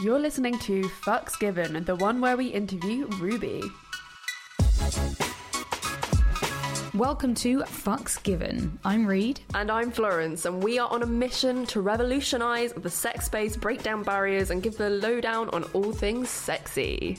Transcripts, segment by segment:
You're listening to Fucks Given, the one where we interview Ruby. Welcome to Fucks Given. I'm Reed. And I'm Florence, and we are on a mission to revolutionize the sex space, break down barriers, and give the lowdown on all things sexy.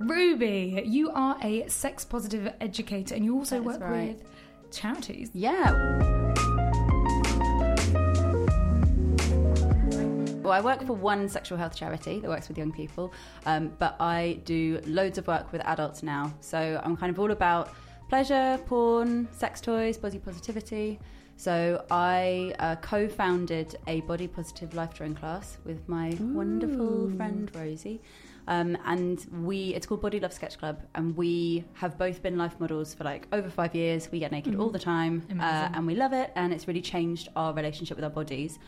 Ruby, you are a sex positive educator and you also That work right. with charities. Yeah. Well, I work for one sexual health charity that works with young people, um, but I do loads of work with adults now. So I'm kind of all about pleasure, porn, sex toys, body positivity. So I uh, co-founded a body positive life drawing class with my wonderful friend Rosie. Um, and we, it's called Body Love Sketch Club, and we have both been life models for like over five years. We get naked all the time, uh, and we love it, and it's really changed our relationship with our bodies.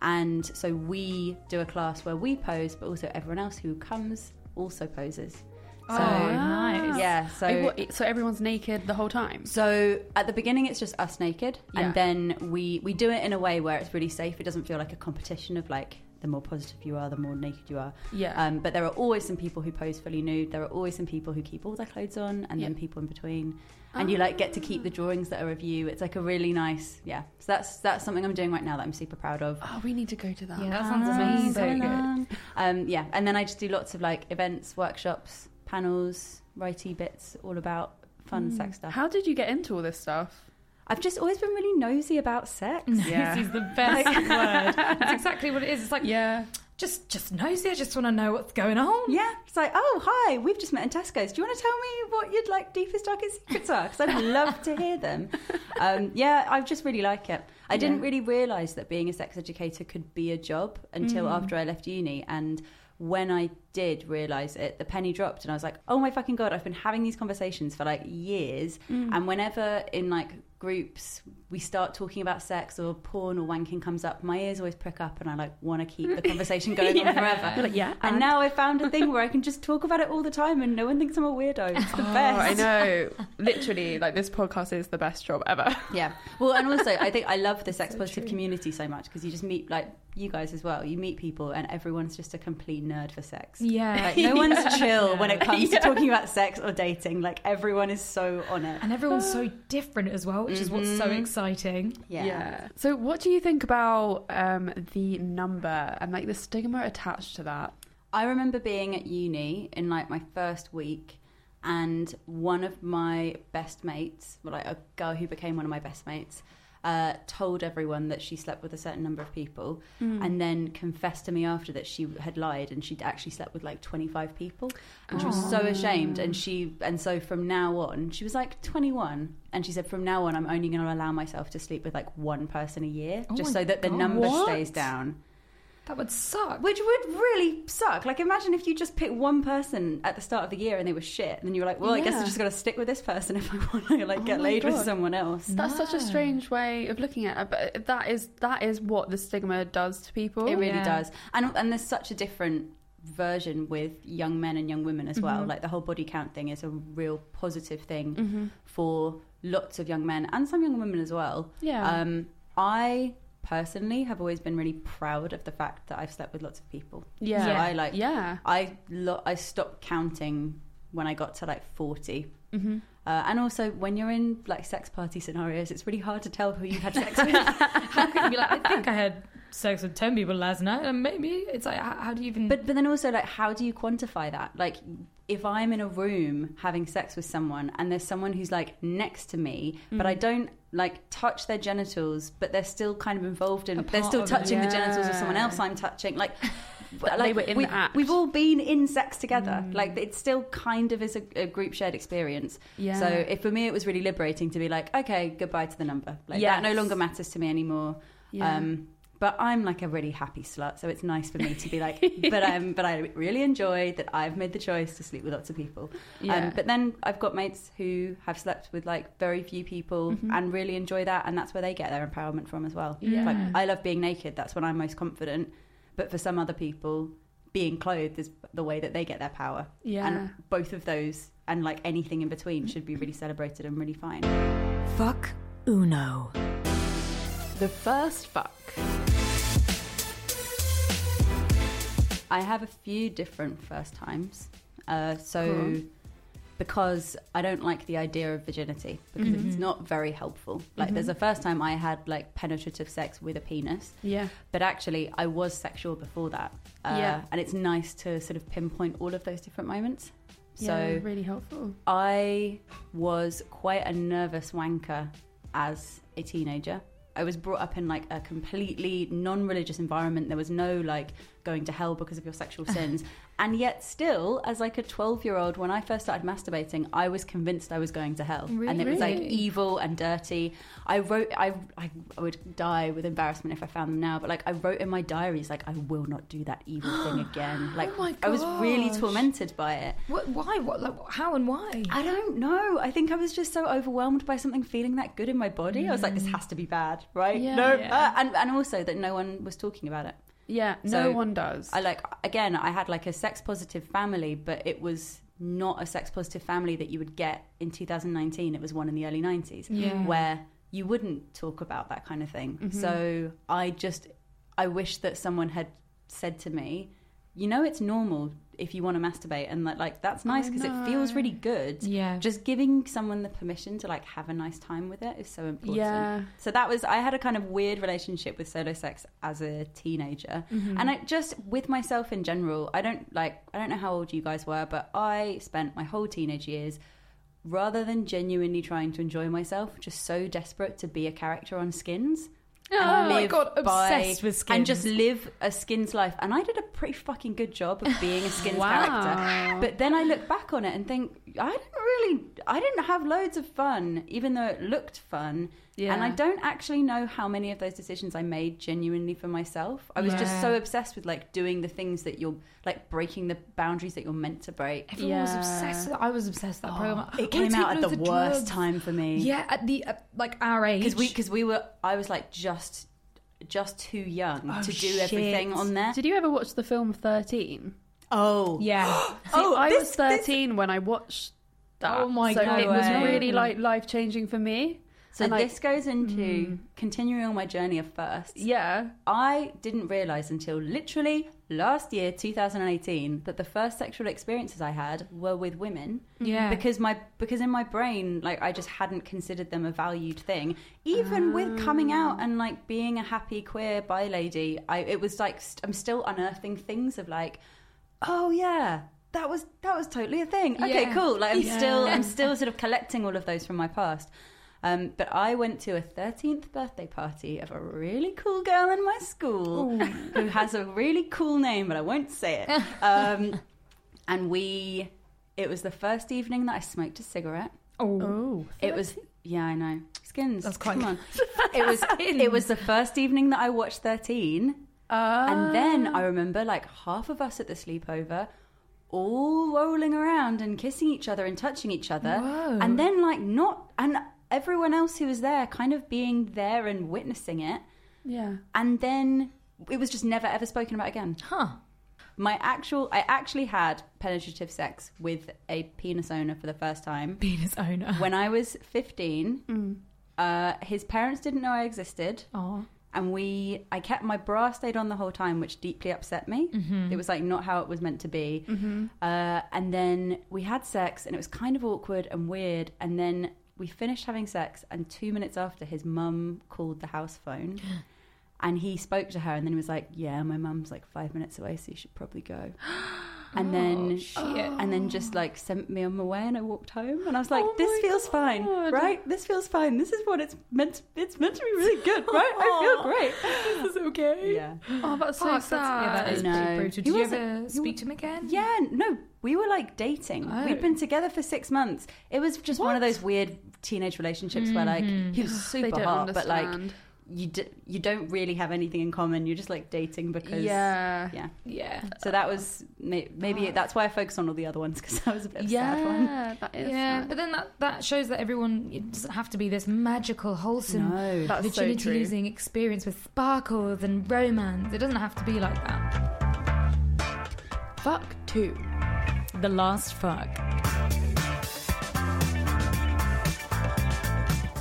And so we do a class where we pose, but also everyone else who comes also poses. So, Oh, nice. yeah, so Wait, what, so everyone's naked the whole time? so at the beginning, it's just us naked, Yeah. and then we we do it in a way where it's really safe. It doesn't feel like a competition of like the more positive you are, the more naked you are. Yeah. Um, but there are always some people who pose fully nude. There are always some people who keep all their clothes on, and then people in between. And you like get to keep the drawings that are of you. It's like a really nice, yeah. So that's that's something I'm doing right now that I'm super proud of. oh, we need to go to that. Yeah, that sounds Ah, amazing. so long. Um, yeah, and then I just do lots of like events, workshops, panels, righty bits, all about fun sex stuff. How did you get into all this stuff? I've just always been really nosy about sex. Yeah. This is the best word. That's exactly what it is. It's like Yeah. just just nosy. I just want to know what's going on. Yeah, it's like, oh, hi, we've just met in Tesco's. Do you want to tell me what your like deepest, darkest secrets are? Because I'd love to hear them. Um, yeah, I just really like it. I didn't really realise that being a sex educator could be a job until after I left uni. And when I did realise it, the penny dropped, and I was like, oh my fucking god, I've been having these conversations for like years. Mm. And whenever in like groups we start talking about sex or porn or wanking comes up, my ears always prick up, and I like want to keep the conversation going on forever. Like, yeah. And now I've found a thing where I can just talk about it all the time and no one thinks I'm a weirdo. It's the Oh, best. I know. Literally, like this podcast is the best job ever. Yeah. Well, and also I think I love the sex So positive true. community so much because you just meet like you guys as well. You meet people and everyone's just a complete nerd for sex. Yeah. Like no one's chill when it comes Yeah. to talking about sex or dating. Like everyone is so on it. And everyone's so different as well, which is what's so Mhm. exciting. Yeah. So, what do you think about um, the number and like the stigma attached to that? I remember being at uni in like my first week, and one of my best mates, well, like a girl who became one of my best mates, uh, told everyone that she slept with a certain number of people, and then confessed to me after that she had lied and she'd actually slept with like 25 people, and she was so ashamed. And she, and so from now on, she was like 21, and she said, from now on, I'm only going to allow myself to sleep with like one person a year, Oh just so that the God. number What? stays down. That would suck. Which would really suck. Like, imagine if you just picked one person at the start of the year and they were shit, and then you were like, "Well, I guess I Yeah. just got to stick with this person if I want to like Oh get my laid with God. someone else." That's such a No. strange way of looking at it, but that is that is what the stigma does to people. It really Yeah. does, and and there's such a different version with young men and young women as well. Mhm. Like the whole body count thing is a real positive thing hmm for lots of young men and some young women as well. Yeah. Um, I personally have always been really proud of the fact that I've slept with lots of people. yeah. So I like Yeah. I lo- I stopped counting when I got to like 40. hmm Uh, and also, when you're in like sex party scenarios, it's really hard to tell who you've had sex with. How could you be like, I think I had sex with 10 people last night, and maybe it's like, how, how do you even. but but then also, like, how do you quantify that? Like, if I'm in a room having sex with someone and there's someone who's like next to me, but Mm. I don't like touch their genitals, but they're still kind of involved in, they're still touching the genitals of someone else I'm touching. Like, But they were in we. We've all been in sex together. Like it still kind of is a, a group shared experience. Yeah. So if for me it was really liberating to be like, okay, goodbye to the number. Like that no longer matters to me anymore. Yeah. Um, but I'm like a really happy slut, so it's nice for me to be like, but I'm, but I really enjoy that I've made the choice to sleep with lots of people. Yeah. Um, but then I've got mates who have slept with like very few people Mm-hmm. and really enjoy that, and that's where they get their empowerment from as well. Yeah. Like I love being naked; that's when I'm most confident. But for some other people, being clothed is the way that they get their power. Yeah. And both of those and like anything in between should be really celebrated and really fine. Fuck Uno. The first fuck. I have a few different first times. Uh, so, because I don't like the idea of virginity because it's not very helpful. Like, there's a first time I had like penetrative sex with a penis, yeah. but actually I was sexual before that. Uh, Yeah. And it's nice to sort of pinpoint all of those different moments. Yeah, So, really helpful. I was quite a nervous wanker as a teenager. I was brought up in like a completely non-religious environment. There was no like going to hell because of your sexual sins. And yet still as like a 12-year-old when I first started masturbating, I was convinced I was going to hell. And it was like evil and dirty. I wrote I, I I would die with embarrassment if I found them now, but like I wrote in my diaries like I will not do that evil thing again. Like Oh I was really tormented by it. What, why? What? Like, how and why? I don't know. I think I was just so overwhelmed by something feeling that good in my body. I was like, this has to be bad, right? Yeah. no, Yeah. uh, and and also that no one was talking about it. Yeah, no one does. I like again, I had like a sex positive family, but it was not a sex positive family that you would get in 2019. It was one in the early 90s Yeah. where you wouldn't talk about that kind of thing. Mm-hmm. So I just I wish that someone had said to me, you know, it's normal if you want to masturbate, and that like that's nice because it feels really good. Yeah. Just giving someone the permission to like have a nice time with it is so important. Yeah. So that was I had a kind of weird relationship with solo sex as a teenager, Mm-hmm. and I just with myself in general. I don't like I don't know how old you guys were, but I spent my whole teenage years rather than genuinely trying to enjoy myself, just so desperate to be a character on Skins. Oh my God, obsessed with and just live a Skins life. And I did a pretty fucking good job of being a Skins Wow. character. But then I look back on it and think I didn't really, I didn't have loads of fun, even though it looked fun. Yeah. And I don't actually know how many of those decisions I made genuinely for myself. I was just so obsessed with like doing the things that you're like breaking the boundaries that you're meant to break. Everyone was obsessed with that. I was obsessed with that program. It came out at the of worst drugs. time for me. Yeah, at the uh, like our age. because we because we were I was like just just too young Oh, to do shit. everything on there. Did you ever watch the film 13? Oh yeah. See, Oh, I this- was 13 when I watched that. Oh my so God. it was really like life changing for me. So And, like, this goes into hmm. continuing on my journey of first. Yeah. I didn't realize until literally last year, 2018, that the first sexual experiences I had were with women. Yeah. Mm-hmm. Because my because in my brain, like I just hadn't considered them a valued thing. Even with ah. coming out and like being a happy queer bi lady, I it was like st- I'm still unearthing things of like, oh yeah. That was that was totally a thing. Okay, Yeah. cool. Like I'm Yeah. still I'm still sort of collecting all of those from my past. Um, but I went to a 13th birthday party of a really cool girl in my school who has a really cool name, but I won't say it. Um, and we, it was the first evening that I smoked a cigarette. oh. It was, yeah, I know. Skins. That's quite- Come on. It was, it was the first evening that I watched 13. Uh, And then I remember like half of us at the sleepover all rolling around and kissing each other and touching each other. Whoa. And then like not and everyone else who was there kind of being there and witnessing it. yeah. And then it was just never ever spoken about again. Huh. My actual I actually had penetrative sex with a penis owner for the first time Penis owner. when I was 15. Mm. Uh, his parents didn't know I existed Oh. and we i kept my bra stayed on the whole time which deeply upset me Mm-hmm. it was like not how it was meant to be uh, and then we had sex and it was kind of awkward and weird and then we finished having sex and two minutes after his mum called the house phone and he spoke to her and then he was like yeah my mum's like five minutes away so you should probably go and then oh, shit. and then just like sent me on my way, and I walked home, and I was oh like, Oh "This my feels fine, right? This feels fine. This is what it's meant. it's meant to be really good, right? I feel great. This is okay. Yeah, Oh, that's so Fuck, sad. that's, yeah, that I is know. pretty brutal. He Did you ever speak wa- to him again? yeah. No, we were like dating. Oh. We'd been together for six months. It was just one of those weird teenage relationships where like he was super don't hot, but like understand. You d- you don't really have anything in common. You're just like dating because yeah, yeah. Yeah. So that was may- maybe that's why I focused on all the other ones because that was a bit of a sad one. yeah, that is. Yeah, sad. but then that, that shows that everyone it doesn't have to be this magical, wholesome, No, That's so virginity losing experience with sparkles and romance. It doesn't have to be like that. Fuck two. The last fuck.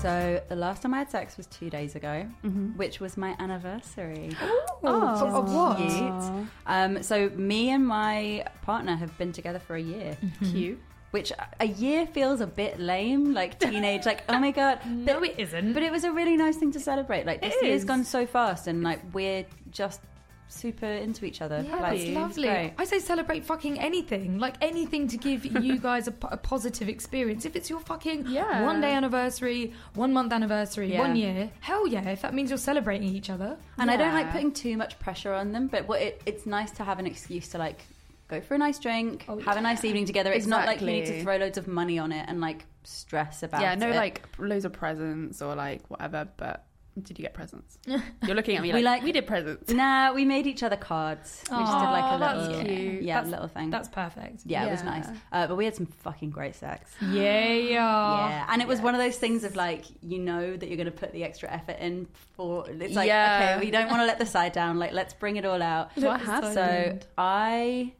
So the last time I had sex was two days ago, Mm-hmm. which was my anniversary. Oh, of what? Cute. Um, so me and my partner have been together for a year, Cute. which a year feels a bit lame, like teenage, like oh my god. No, But, it isn't. but it was a really nice thing to celebrate. Like this year's gone so fast, and like we're just super into each other. Yeah, like, that's lovely. I say celebrate fucking anything, like anything to give you guys a, a positive experience. If it's your fucking Yeah. one day anniversary, one month anniversary, Yeah. one year, hell yeah! If that means you're celebrating each other, And I don't like putting too much pressure on them, but what it, it's nice to have an excuse to like go for a nice drink, Oh, have a nice evening together. It's not like you need to throw loads of money on it and like stress about Yeah, no, it. like loads of presents or like whatever. But did you get presents? You're looking at me like, We like, like- we did presents. Nah, we made each other cards. We just did like Aw, a that's little, cute. yeah, That's- little thing. that's perfect. yeah, it was nice. Uh, but we had some fucking great sex. Yeah, yeah, and it was one of those things of like you know that you're going to put the extra effort in for. It's like Yeah. okay, we don't want to let the side down. Like let's bring it all out. What happened? So I,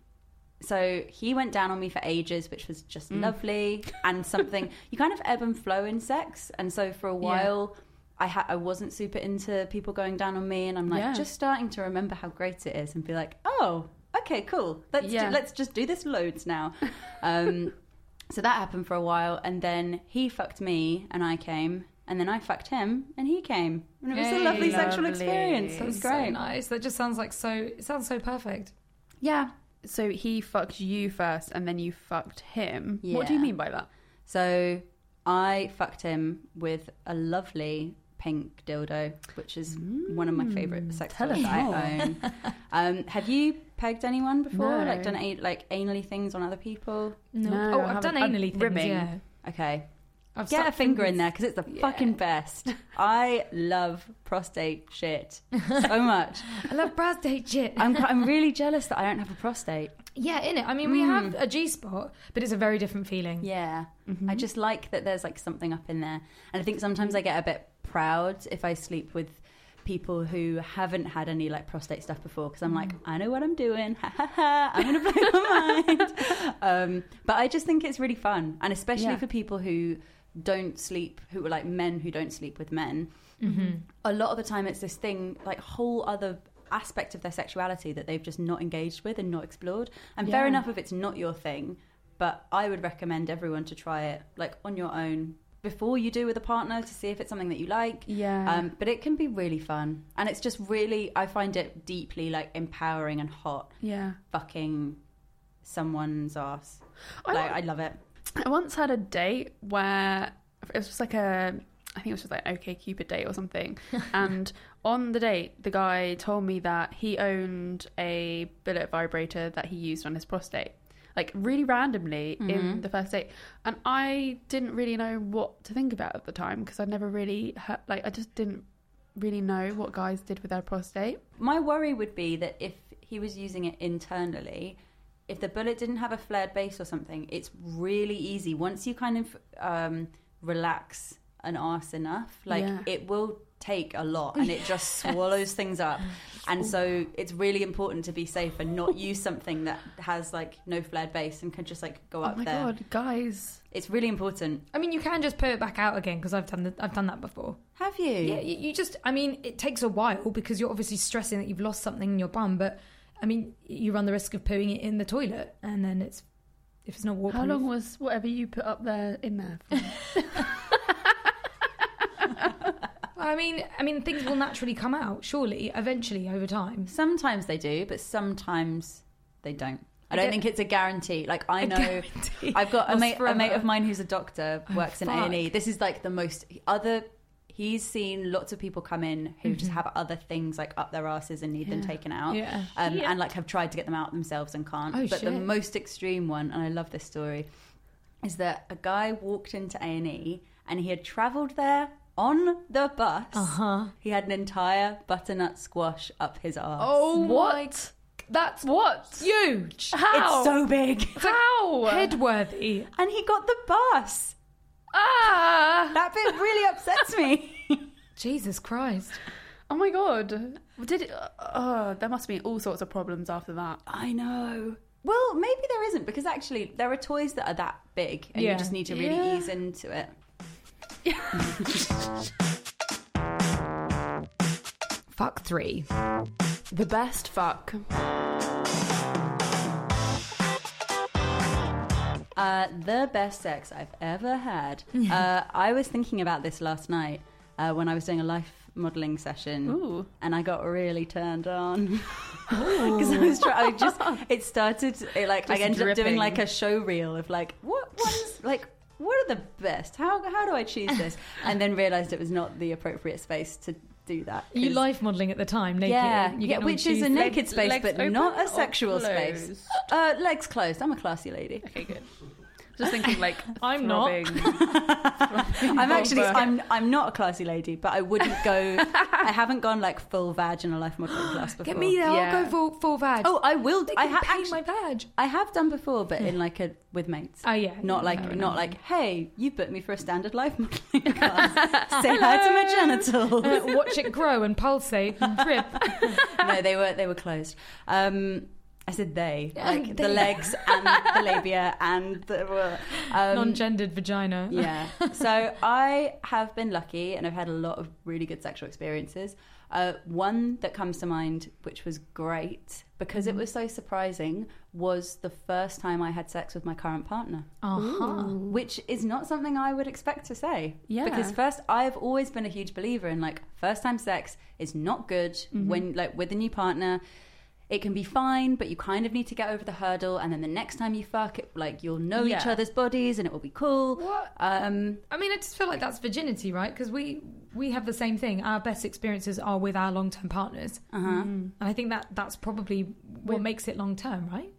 so he went down on me for ages, which was just Mm. lovely and something you kind of ebb and flow in sex. And so for a while, I ha- I wasn't super into people going down on me, and I'm like Yeah. just starting to remember how great it is and be like, oh, okay, cool. Let's Yeah. ju- let's just do this loads now. Um, so that happened for a while, and then he fucked me, and I came. And then I fucked him, and he came, and it was a Yay. lovely sexual experience. It was That's so great. nice. That just sounds like so. It sounds so perfect. Yeah, So he fucked you first, and then you fucked him. Yeah. What do you mean by that? So I fucked him with a lovely pink dildo, which is one of my favourite sex tell toys us I own. Um, have you pegged anyone before? No. Like done a- like anally things on other people? No, No, oh, I I've done haven't- anally things. ribbing. Yeah, Okay, I've get a stuck finger in there because it's the Yeah. fucking best. I love prostate shit so much. I love prostate shit. I'm I'm really jealous that I don't have a prostate. yeah, in it. I mean, we Mm. have a G spot, but it's a very different feeling. Yeah. Mm-hmm. I just like that there's like something up in there. And I think sometimes I get a bit proud if I sleep with people who haven't had any like prostate stuff before because I'm like, I know what I'm doing. Ha ha ha. I'm going to blow your mind. Um, but I just think it's really fun. And especially Yeah. for people who don't sleep, who are like men who don't sleep with men. Mm-hmm. A lot of the time it's this thing, like whole other aspect of their sexuality that they've just not engaged with and not explored. And fair enough if it's not your thing, but I would recommend everyone to try it like on your own before you do with a partner to see if it's something that you like. Yeah. Um, but it can be really fun, and it's just really I find it deeply like empowering and hot yeah. fucking someone's ass. I, Like I love it. I once had a date where it was just like a, I think it was just like OK Cupid date or something. and on the date, the guy told me that he owned a bullet vibrator that he used on his prostate. Like really randomly in the first date, and I didn't really know what to think about at the time because I'd never really heard, like I just didn't really know what guys did with their prostate. My worry would be that if he was using it internally, if the bullet didn't have a flared base or something, it's really easy. Once you kind of um, relax an arse enough, like Yeah. it will take a lot and it just swallows things up. And so it's really important to be safe and not use something that has like no flared base and can just like go Oh up my there. god, guys! It's really important. I mean, you can just put it back out again because I've done the, I've done that before. Have you? Yeah, you, you just. I mean, it takes a while because you're obviously stressing that you've lost something in your bum, but I mean, you run the risk of pooing it in the toilet, and then it's if it's not waterproof. How long was whatever you put up there in there? I mean, I mean, things will naturally come out, surely, eventually, over time. Sometimes they do, but sometimes they don't. I don't think it's a guarantee. Like I know. I've got a mate, a mate of mine who's a doctor, works in A and E. This is like the most other. He's seen lots of people come in who just Mm-hmm. have other things like up their asses and need them taken out. Yeah. Um, Yeah. and like have tried to get them out themselves and can't. Oh, but the most extreme one, and I love this story, is that a guy walked into A and E and he had travelled there on the bus. Uh huh. He had an entire butternut squash up his arse. Oh What? That's What? huge. How? it's so big. How? Headworthy. And he got the bus. Ah! That bit really upsets me. Jesus Christ. Oh my god. Did it? Uh, there must be all sorts of problems after that. I know. Well, maybe there isn't because actually there are toys that are that big and Yeah. you just need to really Yeah. ease into it. Fuck three. The best fuck. Uh, the best sex I've ever had. uh, I was thinking about this last night uh, when I was doing a life modelling session, Ooh. and I got really turned on because I was trying. I just it started it, like I ended up doing like a show reel of like what ones like. What are the best? How how do I choose this? And then realised it was not the appropriate space to do that. You life modelling at the time, naked. yeah, You yeah, which is a naked space, legs but not a sexual space. Uh, legs closed. I'm a classy lady. Okay, good. Just thinking like I'm not. throbbing- I'm actually vulva. I'm I'm not a classy lady, but I wouldn't go. I haven't gone like full vag in a life modelling class before. Get me there. Yeah. I'll go full, full vag. Oh, I will. they I have actually, my badge. I have done before, but in like a with mates. Oh yeah. Not like Fair not enough. like hey, you booked me for a standard life modelling class. Say hi to my genitals. Uh, watch it grow and pulsate and drip. no, they were they were closed. Um, I said they, Yeah, like the legs and the labia and the um, Non-gendered vagina. yeah. So I have been lucky and I've had a lot of really good sexual experiences. Uh, one that comes to mind, which was great because Mm-hmm. it was so surprising, was the first time I had sex with my current partner, Uh-huh. which is not something I would expect to say. Yeah. Because first, I've always been a huge believer in like first time sex is not good Mm-hmm. when like with a new partner. It can be fine, but you kind of need to get over the hurdle, and then the next time you fuck, it, like you'll know each other's bodies, and it will be cool. What? Um, I mean, I just feel like that's virginity, right? Because we we have the same thing. Our best experiences are with our long term partners, uh-huh. and I think that that's probably what makes it long term, right?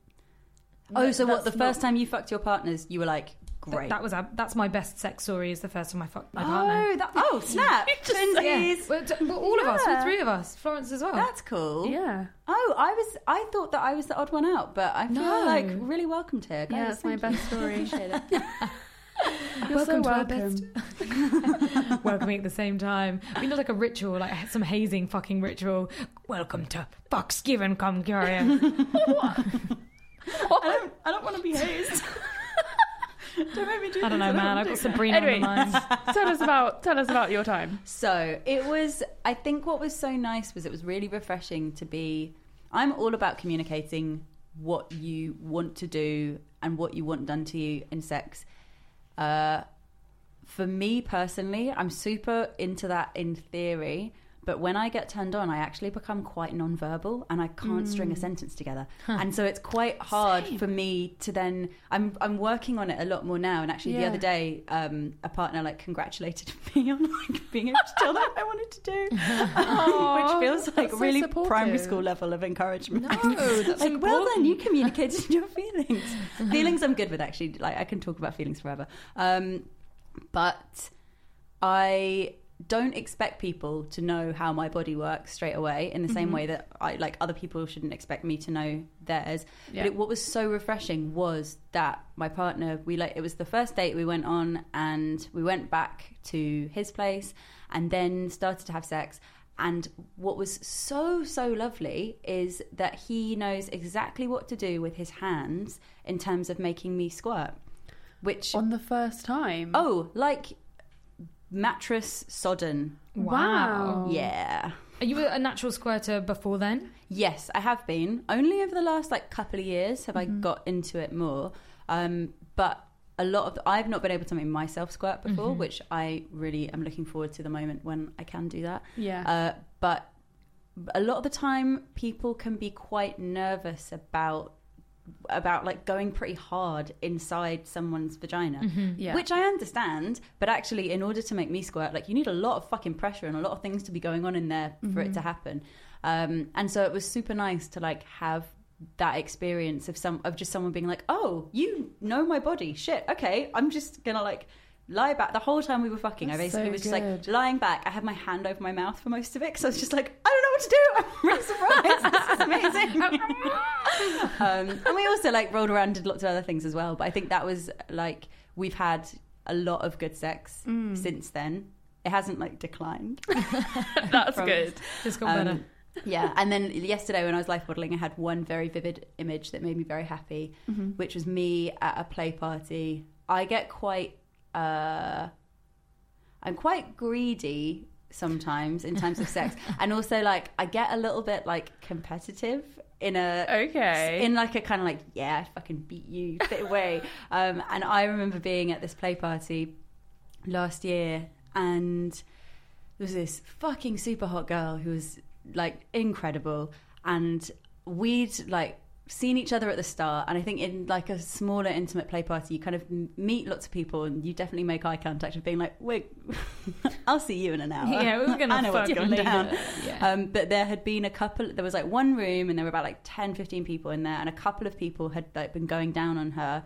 Oh, so what? The That's first time you fucked your partners, you were like, Th- That was our, that's my best sex story. Is the first time I fucked my partner. oh, that, oh, snap! Yeah, Twinsies. well, t- well, all of us, all Yeah. three of us, Florence as well. That's cool. Yeah. Oh, I was. I thought that I was the odd one out, but I feel No. like really welcomed here. Guys, Yeah, that's my best you. story. Appreciate it. You're welcome so to our welcome. best. Welcoming at the same time. We know like a ritual, like some hazing fucking ritual. Welcome to Fucks Given Come Curious. I don't. I don't want to be hazed. Don't make me do I don't know, man. I've got Sabrina Anyway. on the mind. tell us about tell us about your time. So it was. I think what was so nice was it was really refreshing to be. I'm all about communicating what you want to do and what you want done to you in sex. Uh, for me personally, I'm super into that in theory. But when I get turned on, I actually become quite non-verbal and I can't string a sentence together. And so it's quite hard for me to then. I'm I'm working on it a lot more now. And actually, the other day, um, a partner like congratulated me on like being able to tell them what I wanted to do, which feels like so really supportive. primary school level of encouragement. No, that's like, well then you communicated your feelings. feelings, I'm good with actually. Like, I can talk about feelings forever. Um, but I don't expect people to know how my body works straight away in the same Mm-hmm. way that I like other people shouldn't expect me to know theirs. Yeah. But it, what was so refreshing was that my partner, we like it was the first date we went on, and we went back to his place, and then started to have sex. And what was so so lovely is that he knows exactly what to do with his hands in terms of making me squirt. Which On the first time. oh, like mattress sodden. Wow. Yeah. Are you a natural squirter before then? Yes, I have been. Only over the last like couple of years have Mm-hmm. I got into it more. Um, but a lot of I've not been able to make myself squirt before, Mm-hmm. which I really am looking forward to the moment when I can do that. Yeah. Uh, but a lot of the time, people can be quite nervous about about like going pretty hard inside someone's vagina, Yeah. which I understand. But actually, in order to make me squirt, like you need a lot of fucking pressure and a lot of things to be going on in there for it to happen. Um, and so it was super nice to like have that experience of some of just someone being like, "Oh, you know my body, shit. Okay, I'm just gonna like." Lie back the whole time we were fucking. I basically so was just like lying back. I had my hand over my mouth for most of it because I was just like, I don't know what to do. I'm really surprised. This is amazing. um, and we also like rolled around and did lots of other things as well. But I think that was like we've had a lot of good sex Mm. since then. It hasn't like declined. That's good. Just got better. Um, yeah, and then yesterday when I was life modeling, I had one very vivid image that made me very happy, Mm-hmm. which was me at a play party. I get quite, uh, I'm quite greedy sometimes in terms of sex, and also like I get a little bit like competitive in a Okay. in like a kind of like yeah I fucking beat you fit way um and I remember being at this play party last year and there was this fucking super hot girl who was like incredible. And we'd like seen each other at the start and I think in like a smaller intimate play party you kind of meet lots of people and you definitely make eye contact of being like wait I'll see you in an hour. Yeah, we're gonna I know what's fuck going down. Yeah. um, but there had been a couple there was like one room and there were about like 10 15 people in there and a couple of people had like been going down on her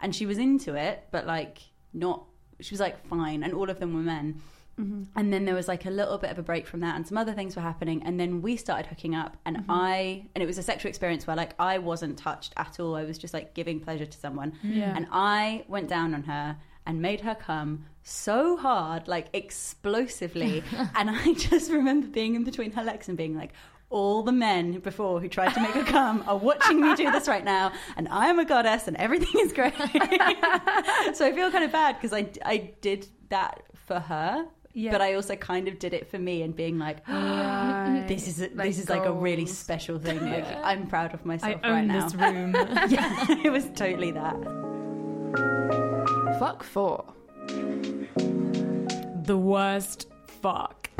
and she was into it but like not she was like fine and all of them were men Mm-hmm. and then there was like a little bit of a break from that and some other things were happening. And then we started hooking up and mm-hmm. i and it was a sexual experience where like i wasn't touched at all. I was just like giving pleasure to someone. Yeah. and i went down on her and made her come so hard like explosively. And i just remember being in between her legs and being like all the men before who tried to make her come are watching me do this right now, and I am a goddess, and everything is great. so I feel kind of bad because I, I did that for her, Yeah. but I also kind of did it for me and being like, Right. this is a, Like this is like a really special thing. Like I'm proud of I myself own right now. this room. yeah, it was totally that. Fuck four. the worst fuck.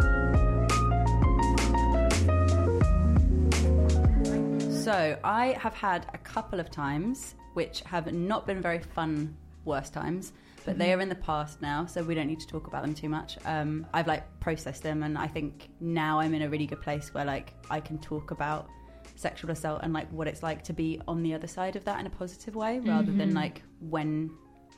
So I have had a couple of times which have not been very fun worst times, but they are in the past now, so we don't need to talk about them too much. Um, I've like processed them, and I think now I'm in a really good place where like I can talk about sexual assault and like what it's like to be on the other side of that in a positive way, rather than like when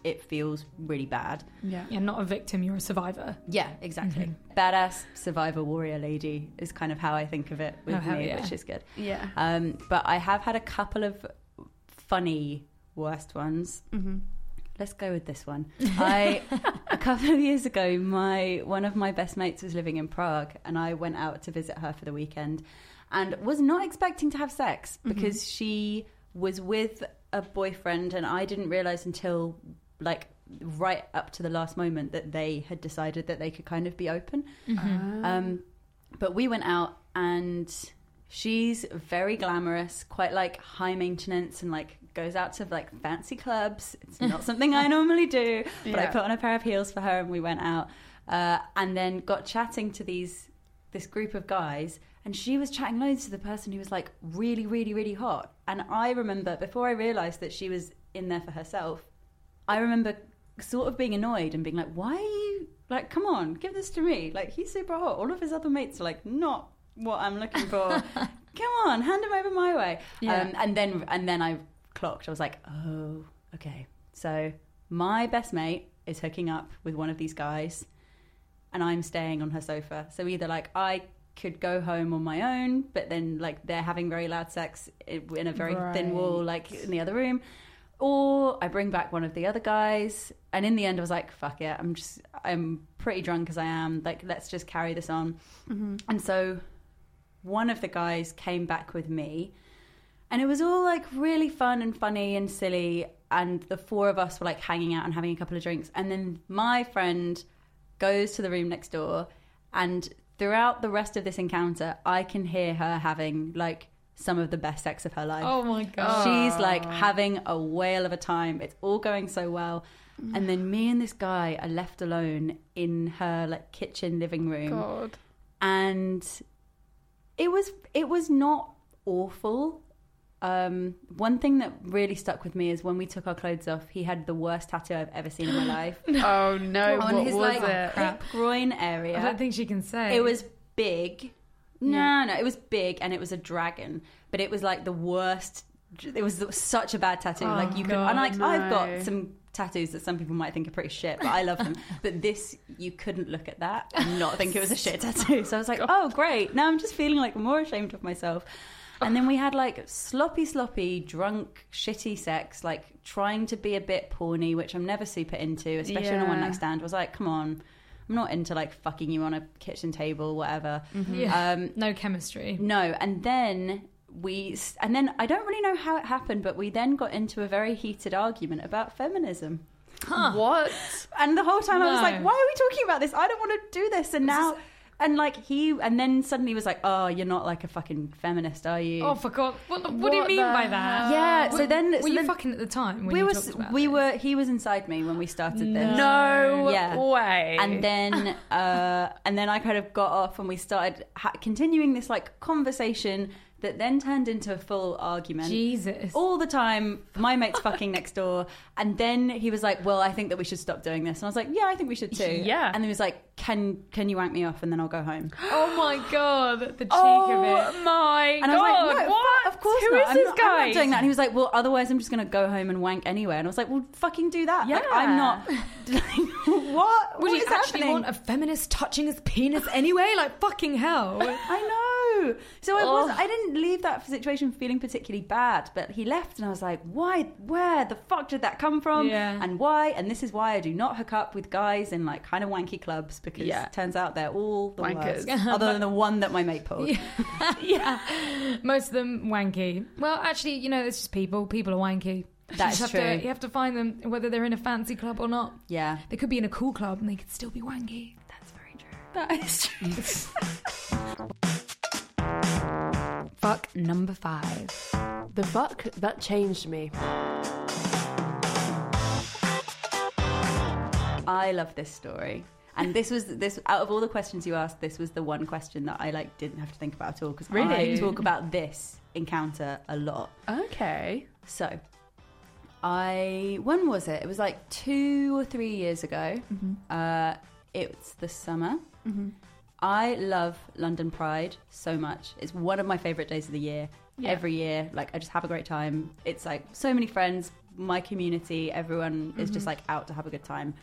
it feels really bad. Yeah. You're not a victim, you're a survivor. Yeah, exactly. Badass survivor warrior lady is kind of how I think of it with Oh, me, yeah. which is good. Yeah. Um, but I have had a couple of funny worst ones. Mm-hmm. Let's go with this one. I a couple of years ago, my one of my best mates was living in Prague, and I went out to visit her for the weekend, and was not expecting to have sex because she was with a boyfriend, and I didn't realize until like right up to the last moment that they had decided that they could kind of be open. Um, but we went out and she's very glamorous, quite like high maintenance and like goes out to like fancy clubs. It's not something I normally do, but I put on a pair of heels for her and we went out. Uh, and then got chatting to these this group of guys and she was chatting loads to the person who was like really really really hot and i remember before i realized that she was in there for herself i remember sort of being annoyed and being like why are you like come on give this to me like he's super hot all of his other mates are like not what i'm looking for come on hand him over my way Yeah. um, and then and then i clocked i was like oh okay so my best mate is hooking up with one of these guys and I'm staying on her sofa. So either like I could go home on my own, but then like they're having very loud sex in a very thin wall, like in the other room, or I bring back one of the other guys. And in the end, I was like, "Fuck it, I'm just I'm pretty drunk as I am. Like let's just carry this on." And so one of the guys came back with me. And it was all like really fun and funny and silly. And the four of us were like hanging out and having a couple of drinks. And then my friend goes to the room next door. And throughout the rest of this encounter, I can hear her having like some of the best sex of her life. Oh my god. She's like having a whale of a time. It's all going so well. And then me and this guy are left alone in her like kitchen living room God. and it was it was not awful Um, one thing that really stuck with me is when we took our clothes off, he had the worst tattoo I've ever seen in my life. Oh no! On what his was like it? hip groin area. I don't think she can say. It was big. No, no, it was big and it was a dragon, but it was like the worst. It was such a bad tattoo. Oh, like you could, God, and like I've got some tattoos that some people might think are pretty shit, but I love them. but this, you couldn't look at that and not think it was a shit tattoo. So I was like, oh great, now I'm just feeling like more ashamed of myself. And then we had like sloppy, sloppy, drunk, shitty sex, like trying to be a bit porny, which I'm never super into, especially on a Yeah. one night stand. I was like, come on, I'm not into like fucking you on a kitchen table, whatever. Yeah. Um, no chemistry. no, and then we, and then I don't really know how it happened, but we then got into a very heated argument about feminism. What? And the whole time I was like, why are we talking about this? I don't want to do this. And now, and like he, and then suddenly was like, oh, you're not like a fucking feminist, are you? Oh, for God. What, the- what do you mean the by that? yeah. So then, Were so you then fucking at the time when we you were, about we this? were, he was inside me when we started this. No Yeah. way. and then uh, and then I kind of got off and we started ha- continuing this like conversation that then turned into a full argument. Jesus. All the time, my mate's fucking next door, and then he was like, "Well, I think that we should stop doing this." And I was like, "Yeah, I think we should too." Yeah. And then he was like, "Can can you wank me off and then I'll go home?" Oh my God. The cheek oh of it. my And I was god! like, "No, what? of course Who not. is I'm this not, guy? I'm not doing that." And he was like, "Well, otherwise, I'm just going to go home and wank anyway." And I was like, "Well, fucking do that." Like, I'm Yeah. not. what? Would what you actually happening? want a feminist touching his penis anyway? Like, fucking hell. I know. So I was. Ugh. I didn't leave that situation feeling particularly bad, but he left, and I was like, "Why? Where the fuck did that come from? Yeah. And why? And this is why I do not hook up with guys in like kind of wanky clubs because Yeah. it turns out they're all the Wankers. worst, other than the one that my mate pulled. yeah. Most of them wanky. Well, actually, you know, it's just people. People are wanky. That's true. To, you have to find them whether they're in a fancy club or not. Yeah, They could be in a cool club and they could still be wanky. that's very true. That is true. Fuck number five. The fuck that changed me. I love this story. And this was this out of all the questions you asked, this was the one question that I like didn't have to think about at all because I Really? talk about this encounter a lot. Okay. So, I when was it? It was like two or three years ago. Mm-hmm. Uh, it's the summer. I love London Pride so much. It's one of my favorite days of the year. Yeah. Every year, like I just have a great time. It's like so many friends, my community, everyone is Mm-hmm. just like out to have a good time.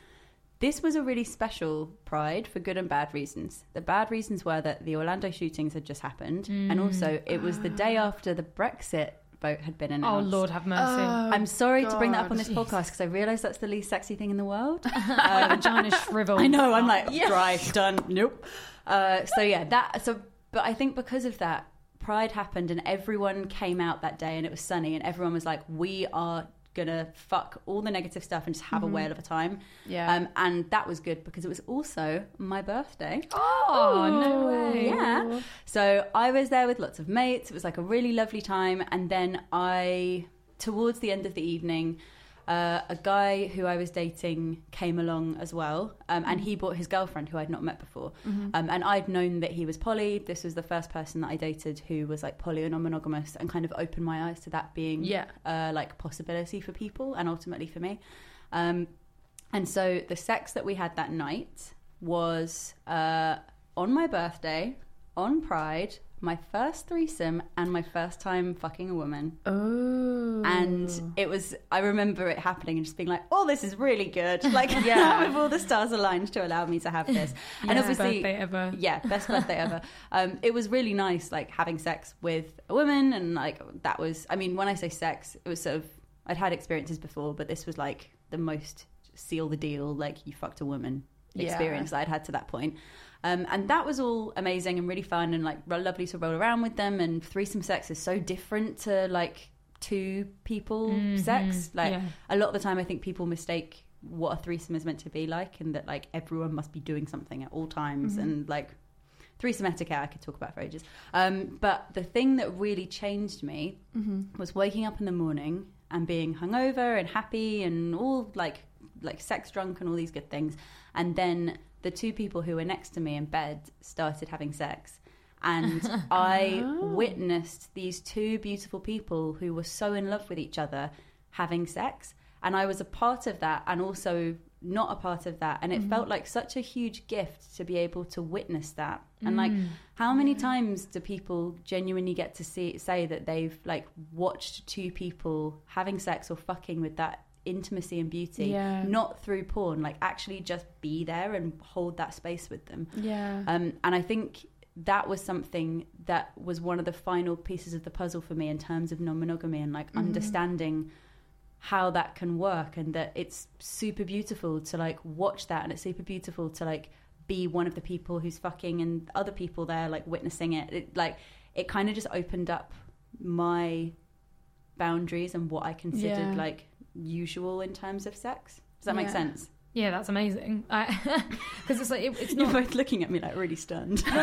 This was a really special Pride for good and bad reasons. The bad reasons were that the Orlando shootings had just happened, and mm. also it was the day ah. after the Brexit vote had been oh, announced. Oh. Lord have mercy. I'm oh, sorry to bring that up on God. this podcast because I realise that's the least sexy thing in the world. My vagina shriveled. I know. I'm like dry, done. Nope. Uh, so yeah, that. So, but I think because of that, Pride happened and everyone came out that day and it was sunny and everyone was like, "We are gonna fuck all the negative stuff and just have a whale of a time." Yeah. Um, and that was good because it was also my birthday. Oh, no way. Yeah. So I was there with lots of mates. It was like a really lovely time. And then I, towards the end of the evening, uh, a guy who I was dating came along as well. Um, and he brought his girlfriend, who I'd not met before. Um, and I'd known that he was poly. This was the first person that I dated who was like poly or non monogamous and kind of opened my eyes to that being Yeah. uh, like possibility for people and ultimately for me. Um, and so the sex that we had that night was uh, on my birthday, on Pride, my first threesome, and my first time fucking a woman. Oh. And it was, I remember it happening and just being like, oh, this is really good. Like, Yeah. yeah, with all the stars aligned to allow me to have this. and Best obviously, birthday ever. yeah, best birthday ever. Um, it was really nice, like having sex with a woman, and like that was. I mean, when I say sex, it was sort of. I'd had experiences before, but this was like the most seal the deal, like you fucked a woman Yeah. experience that I'd had to that point. Um, and that was all amazing and really fun and like lovely to roll around with them. And threesome sex is so different to like two people sex. Like yeah. a lot of the time, I think people mistake what a threesome is meant to be like, and that like everyone must be doing something at all times, and like threesome etiquette I could talk about for ages. Um, but the thing that really changed me was waking up in the morning and being hungover and happy and all like like sex drunk and all these good things, and then the two people who were next to me in bed started having sex. And I Oh. witnessed these two beautiful people who were so in love with each other having sex. And I was a part of that and also not a part of that. And it mm-hmm. felt like such a huge gift to be able to witness that. And like, mm. how many times do people genuinely get to see say that they've like watched two people having sex or fucking with that intimacy and beauty, Yeah. not through porn, like actually just be there and hold that space with them. Yeah. Um, and I think that was something that was one of the final pieces of the puzzle for me in terms of non-monogamy and like understanding how that can work and that it's super beautiful to like watch that and it's super beautiful to like be one of the people who's fucking and other people there like witnessing it, it like it kind of just opened up my boundaries and what I considered Yeah. like usual in terms of sex. Does that make sense? Yeah, that's amazing. Because it's like it, it's You're not. both looking at me like really stunned.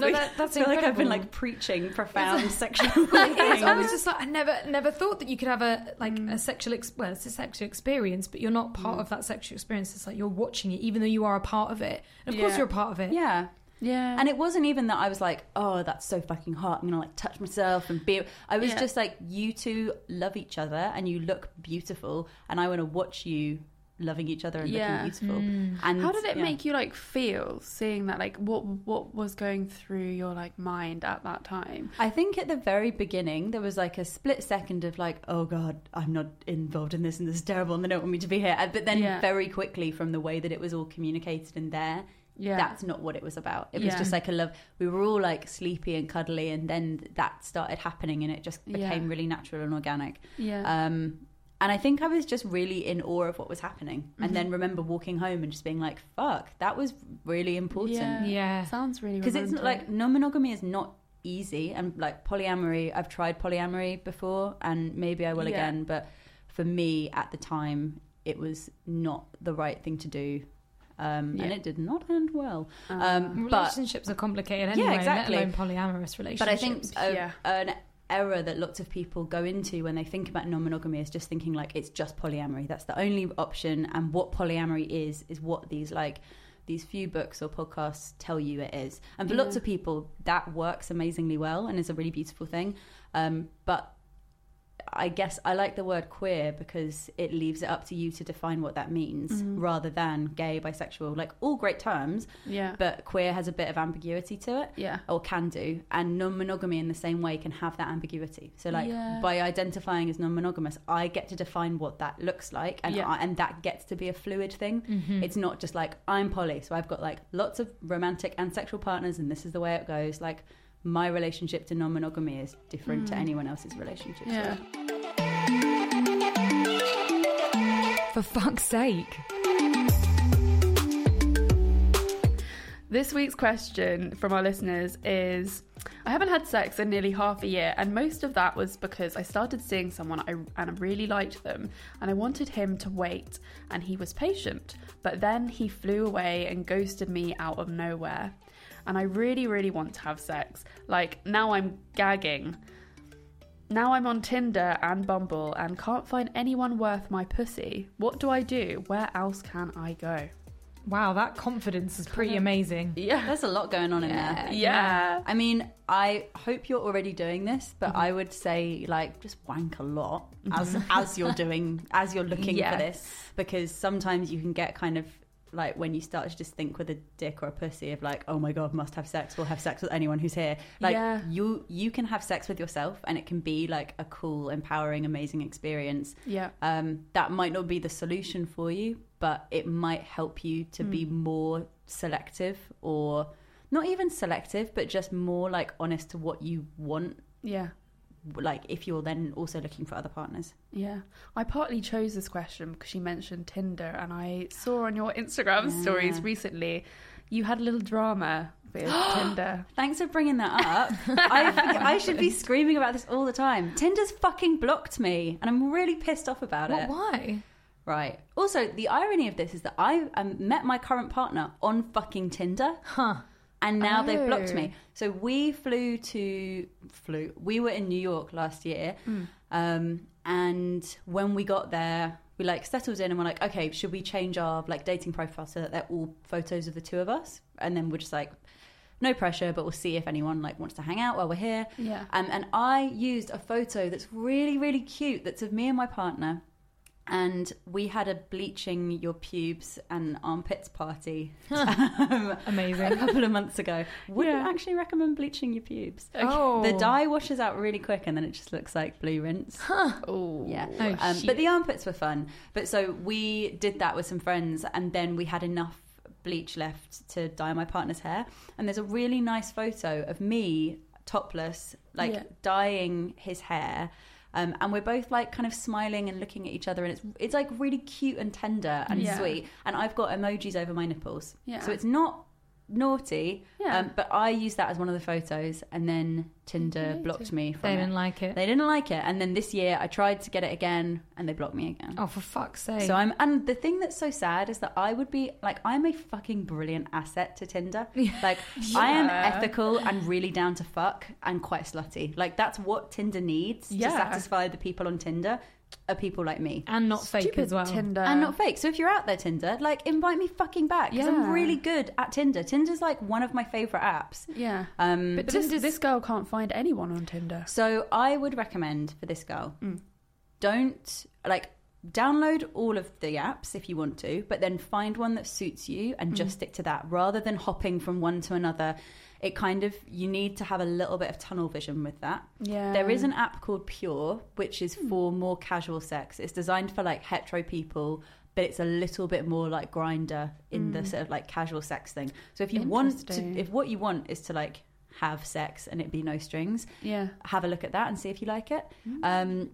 no, that, that's I feel like I've been like preaching profound sexual Like, things. I was just like, I never, never thought that you could have a like Mm. a sexual, ex- well, it's a sexual experience, but you're not part of that sexual experience. It's like you're watching it, even though you are a part of it. And of course, you're a part of it. yeah. Yeah. And it wasn't even that I was like, oh, that's so fucking hot. I'm gonna like touch myself and be. I was Yeah. just like, you two love each other and you look beautiful, and I want to watch you loving each other and Yeah. looking beautiful. Mm. And How did it yeah. make you like feel seeing that? Like, what what was going through your like mind at that time? I think at the very beginning there was like a split second of like, oh god, I'm not involved in this and this is terrible and they don't want me to be here. But then Yeah. very quickly from the way that it was all communicated in there, Yeah, that's not what it was about. It was just like a love. We were all like sleepy and cuddly, and then that started happening, and it just Yeah. became really natural and organic. yeah, Um, and I think I was just really in awe of what was happening, and Mm-hmm. then remember walking home and just being like, "Fuck, that was really important." Yeah. Yeah. sounds really because it's not, like non-monogamy is not easy, and like polyamory. I've tried polyamory before, and maybe I will Yeah. again. But for me, at the time, it was not the right thing to do. Um, Yeah. And it did not end well. Uh, Um, but Relationships are complicated Yeah, anyway, exactly. let alone polyamorous relationships. But I think a, Yeah. an error that lots of people go into when they think about non-monogamy is just thinking like it's just polyamory. That's the only option, and what polyamory is is what these like these few books or podcasts tell you it is. And for lots of people, that works amazingly well and is a really beautiful thing. Um, but I guess I like the word queer because it leaves it up to you to define what that means Mm-hmm. rather than gay, bisexual, like all great terms, yeah, but queer has a bit of ambiguity to it yeah, or can do and non-monogamy in the same way can have that ambiguity so like Yeah. by identifying as non-monogamous i get to define what that looks like and Yeah. I, and that gets to be a fluid thing it's not just like i'm poly so i've got like lots of romantic and sexual partners and this is the way it goes like my relationship to non-monogamy is different to mm. anyone else's relationship to yeah. it. for fuck's sake. This week's question from our listeners is I haven't had sex in nearly half a year, and most of that was because I started seeing someone I, and I really liked them, and I wanted him to wait, and he was patient. But then he flew away and ghosted me out of nowhere. And I really, really want to have sex. Like, now I'm gagging. Now I'm on Tinder and Bumble and can't find anyone worth my pussy. What do I do? Where else can I go? Wow, that confidence is pretty amazing. Yeah. there's a lot going on in there Yeah. I mean, I hope you're already doing this, but mm-hmm. I would say like just wank a lot mm-hmm. as as you're doing as you're looking Yes. for this because sometimes you can get kind of like when you start to just think with a dick or a pussy of like oh my god must have sex we'll have sex with anyone who's here like Yeah. you you can have sex with yourself and it can be like a cool empowering amazing experience Yeah. um, that might not be the solution for you, but it might help you to be more selective or not even selective, but just more like honest to what you want. Yeah. Like if you're then also looking for other partners. Yeah. I partly chose this question because you mentioned Tinder and I saw on your Instagram stories recently you had a little drama with Tinder. Thanks for bringing that up. I, I should be screaming about this all the time. Tinder's fucking blocked me, and I'm really pissed off about What, it. why? Right. Also, the irony of this is that I um, met my current partner on fucking Tinder. Huh. And now they've blocked Oh. me. So we flew to flew. We were in New York last year, um, and when we got there, we like settled in and we're like, okay, should we change our like dating profile so that they're all photos of the two of us? And then we're just like, no pressure, but we'll see if anyone like wants to hang out while we're here. Yeah. Um, and I used a photo that's really, really cute. That's of me and my partner. And we had a bleaching your pubes and armpits party um, a couple of months ago. Wouldn't Yeah. actually recommend bleaching your pubes. Oh, The dye washes out really quick and then it just looks like blue rinse. Oh. Yeah. Oh, Um, but the armpits were fun. But so we did that with some friends, and then we had enough bleach left to dye my partner's hair. And there's a really nice photo of me topless, like Yeah. dyeing his hair. Um, and we're both like kind of smiling and looking at each other, and it's it's like really cute and tender and Yeah. sweet. And I've got emojis over my nipples, Yeah. so it's not naughty. Yeah. Um, but I used that as one of the photos, and then Tinder blocked me from they didn't like it. They didn't like it, and then this year I tried to get it again, and they blocked me again. oh, for fuck's sake! So I'm, and the thing that's so sad is that I would be like, I'm a fucking brilliant asset to Tinder. Like, I am ethical and really down to fuck and quite slutty. Like, that's what Tinder needs Yeah. to satisfy the people on Tinder. Are people like me and not fake Stupid as well. Tinder. and not fake. So if you're out there, Tinder, like invite me fucking back because I'm really good at Tinder. Tinder's like one of my favorite apps. Yeah. Um, But this, this girl can't find anyone on Tinder. So I would recommend for this girl, Mm. don't like download all of the apps if you want to, but then find one that suits you and just stick to that rather than hopping from one to another. It kind of you need to have a little bit of tunnel vision with that. Yeah. There is an app called Pure, which is for more casual sex. It's designed for like hetero people, but it's a little bit more like Grindr in the Mm. sort of like casual sex thing. So if you want to, if what you want is to like have sex and it be no strings, Yeah. have a look at that and see if you like it. Mm. Um,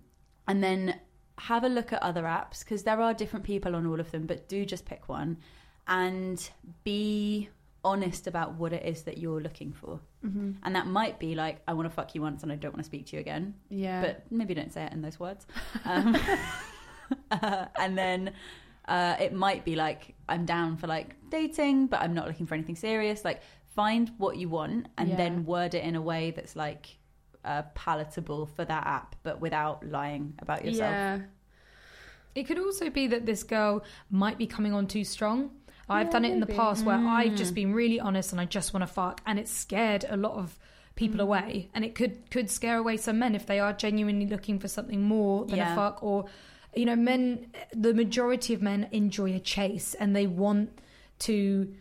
and then have a look at other apps because there are different people on all of them, but do just pick one and be honest about what it is that you're looking for. hmm And that might be like, I want to fuck you once and I don't want to speak to you again. Yeah. But maybe don't say it in those words. Um, uh, and then uh, it might be like, I'm down for like dating, but I'm not looking for anything serious. Like, find what you want and Yeah. then word it in a way that's like uh, palatable for that app, but without lying about yourself. Yeah. It could also be that this girl might be coming on too strong. I've Yeah, done it in the maybe. past where I've Mm. just been really honest and I just want to fuck, and it scared a lot of people Mm. away, and it could could scare away some men if they are genuinely looking for something more than Yeah. a fuck, or you know, men. The majority of men enjoy a chase, and they want to.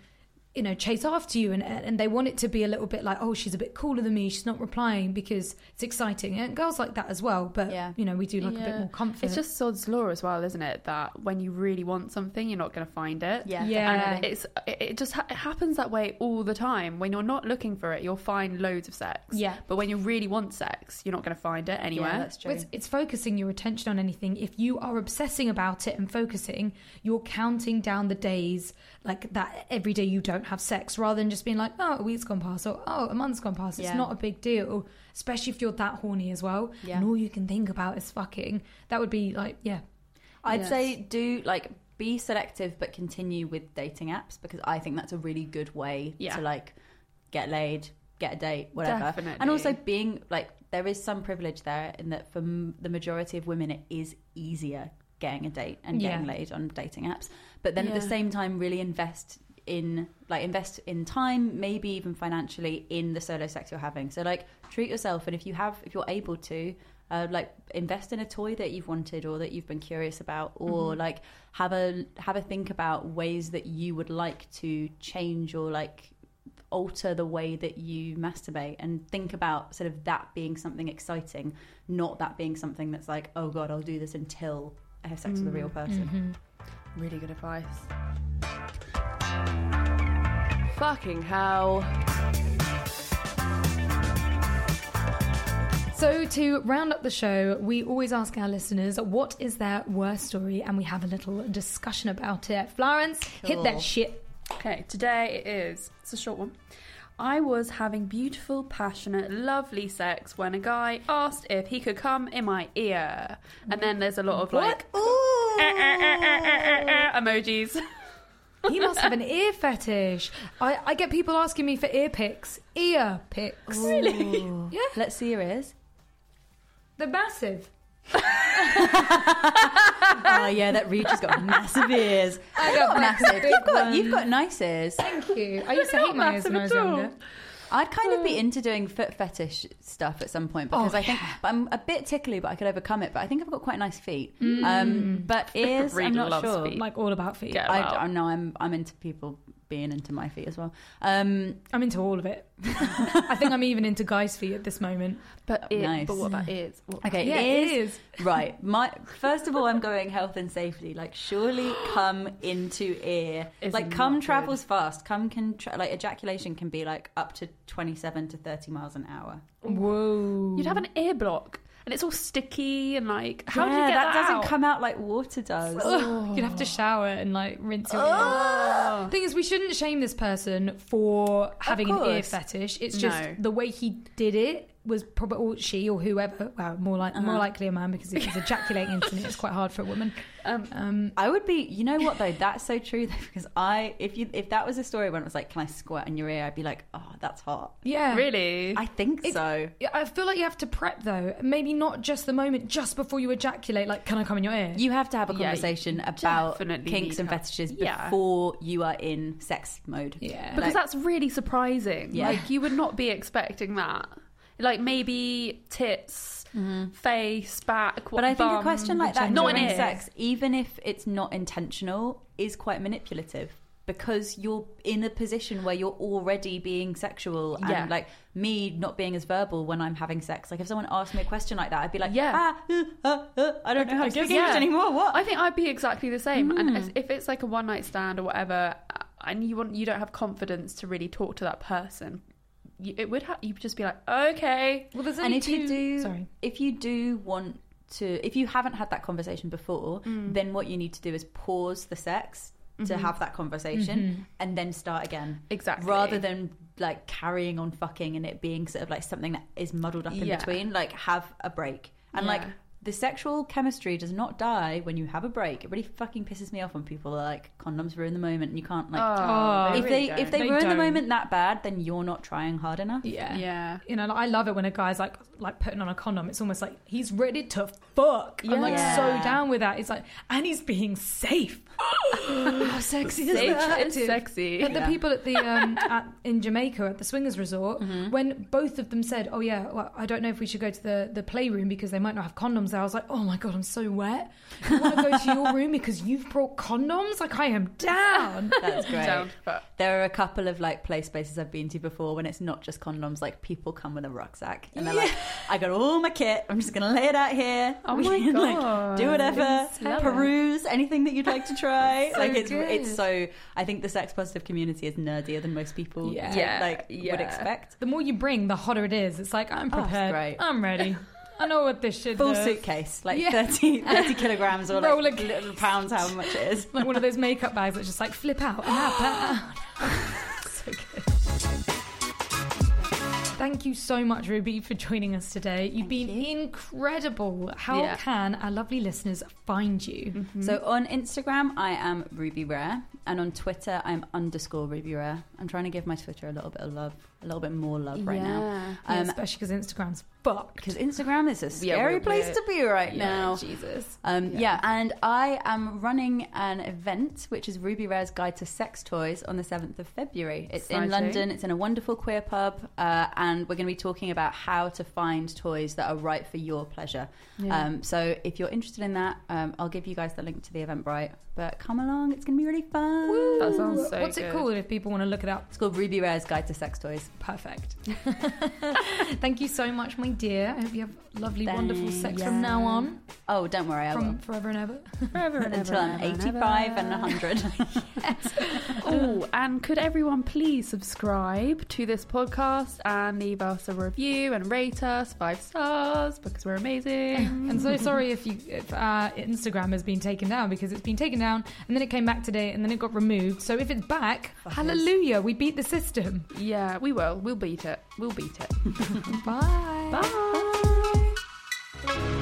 You know, chase after you, and and they want it to be a little bit like, oh, she's a bit cooler than me. She's not replying because it's exciting, and girls like that as well. But Yeah. you know, we do like a bit more comfort. It's just sod's law as well, isn't it? That when you really want something, you're not going to find it. Yeah. Yeah. And it's it it just ha- it happens that way all the time. When you're not looking for it, you'll find loads of sex. Yeah. But when you really want sex, you're not going to find it anywhere. Yeah, that's true. It's, it's focusing your attention on anything. If you are obsessing about it and focusing, you're counting down the days like that every day you don't have sex rather than just being like, oh, a week's gone past or oh, a month's gone past. It's Yeah. not a big deal, especially if you're that horny as well. Yeah. And all you can think about is fucking. That would be like, yeah. I'd Yes. say do like be selective but continue with dating apps because I think that's a really good way Yeah. to like get laid, get a date, whatever. Definitely. And also being like there is some privilege there in that for m- the majority of women it is easier getting a date and getting Yeah. laid on dating apps. But then at the same time really invest in like invest in time, maybe even financially in the solo sex you're having. So like treat yourself and if you have if you're able to uh, like invest in a toy that you've wanted or that you've been curious about or Mhm. like have a have a think about ways that you would like to change or like alter the way that you masturbate and think about sort of that being something exciting not that being something that's like oh god i'll do this until i have sex with a real Mm. person Mhm. Really good advice. Fucking hell. So, to round up the show, we always ask our listeners what is their worst story, and we have a little discussion about it. Florence, hit that shit. Okay, today it is. It's a short one. I was having beautiful, passionate, lovely sex when a guy asked if he could come in my ear. And then there's a lot of like eh, eh, eh, eh, emojis. He must have an ear fetish. I, I get people asking me for ear pics. Ear pics. really Yeah. let's see your ears They're massive. oh yeah that reach has got massive ears I got massive you've got, you've got nice ears Thank you. I used to hate my ears when I was massive at all. younger. I'd kind of be Uh. into doing foot fetish stuff at some point because Oh, I think but I'm a bit tickly, but I could overcome it. But I think I've got quite nice feet. Mm. Um, but ears, I'm not sure. feet. like all about feet. I, out. I know I'm I'm into people being into my feet as well. Um, I'm into all of it. I think I'm even into guys' feet at this moment. But it, Nice. but what about ears? What about okay, Yeah, ears. it is. Right. My first of all, I'm going health and safety. Like, surely come into ear. Is like, not come good. travels fast. Come can tra- like ejaculation can be like up to 27 to 30 miles an hour. Whoa. You'd have an ear block, and it's all sticky and like. How do you get that, that doesn't out? come out like water does. Ugh, You'd have to shower and like rinse your ear. Thing is, we shouldn't shame this person for having an ear fetish. It's just No. the way he did it was probably or she or whoever. Well, more like more Uh-huh. likely a man because if he's ejaculating instantly, it's quite hard for a woman. Um, Um, I would be, you know what though? That's so true though, because I, if you, if that was a story when it was like, can I squirt in your ear? I'd be like, oh, that's hot. yeah, really? I think It- so. Yeah, I feel like you have to prep though. Maybe not just the moment, just before you ejaculate. Like, can I come in your ear? You have to have a Yeah, conversation about kinks and to have- fetishes Yeah. before you are in sex mode. yeah, because like- that's really surprising. Yeah. Like you would not be expecting that. Like maybe tits, face, back. Mm-hmm. But I think a question like that. Not during sex, even if it's not intentional, is quite manipulative because you're in a position where you're already being sexual and Yeah. like me not being as verbal when I'm having sex. Like if someone asked me a question like that, I'd be like, Yeah. ah, uh, uh, uh, I don't know how to speak English yeah. anymore. What? I think I'd be exactly the same. And Hmm. if it's like a one night stand or whatever, uh, and you want you don't have confidence to really talk to that person, it would have you would just be like, okay, well, there's and only if you two- do, sorry, if you do want to, if you haven't had that conversation before, Mm. then what you need to do is pause the sex to Mhm. have that conversation Mhm. and then start again. exactly. rather than like carrying on fucking and it being sort of like something that is muddled up in Yeah. between like have a break and like Yeah. The sexual chemistry does not die when you have a break it really fucking pisses me off when people are like condoms ruin the moment and you can't like Oh, they if really they if don't. they, They ruin the don't. moment that bad then you're not trying hard enough yeah, yeah. You know, like, I love it when a guy's like like putting on a condom. It's almost like he's ready to fuck. I'm like Yeah. so down with that. It's like, and he's being safe. How sexy is It's, that? it's sexy. But the people at the um, at, in Jamaica at the swingers resort, Mm-hmm. when both of them said, "Oh yeah, well, I don't know if we should go to the the playroom because they might not have condoms there," I was like, "Oh my god, I'm so wet. I want to go to your room because you've brought condoms. Like I am down." that's great Down, but there are a couple of like play spaces I've been to before when it's not just condoms like people come with a rucksack and they're like I got all my kit I'm just gonna lay it out here Oh We my can, like, God. do whatever peruse anything that you'd like to try So like it's good. it's so I think the sex positive community is nerdier than most people Yeah. Yeah, like would expect The more you bring, the hotter it is. It's like I'm Oh, prepared. great. I'm ready. I know what this shit full does. suitcase like Yeah. 30, 30 kilograms or like a- little pounds how much it is Like one of those makeup bags that just like flip out and up. so good. Thank you so much, Ruby, for joining us today. You've Thank been you. incredible. How Yeah. can our lovely listeners find you? Mm-hmm. So on Instagram, I am Ruby Rare, and on Twitter, I'm underscore Ruby Rare. I'm trying to give my Twitter a little bit of love, a little bit more love right now, Yeah. Yeah, Um, especially because Instagram's fucked. because Instagram is a Yeah, scary we're- place we're- to be right Yeah, now. Jesus. Um, Yeah. yeah. and I am running an event which is Ruby Rare's Guide to Sex Toys on the 7th of February. It's in London, it's in a wonderful queer pub, uh, and we're going to be talking about how to find toys that are right for your pleasure. Yeah. Um, so if you're interested in that, um, I'll give you guys the link to the Eventbrite. But come along, it's going to be really fun. That sounds so What's it called if people want to look it up? It's called Ruby Rare's Guide to Sex Toys. Perfect. Thank you so much, my dear. I hope you have lovely, wonderful sex Thanks. from now on, Oh, don't worry, I from will. forever and ever. Forever and Until ever I'm and 85 ever. and 100. Oh, and could everyone please subscribe to this podcast and leave us a review and rate us five stars because we're amazing. and so sorry if you if our Instagram has been taken down because it's been taken down and then it came back today and then it got removed. So if it's back, hallelujah, we beat the system. yeah, we will. We'll beat it. We'll beat it. Bye. Bye. Bye.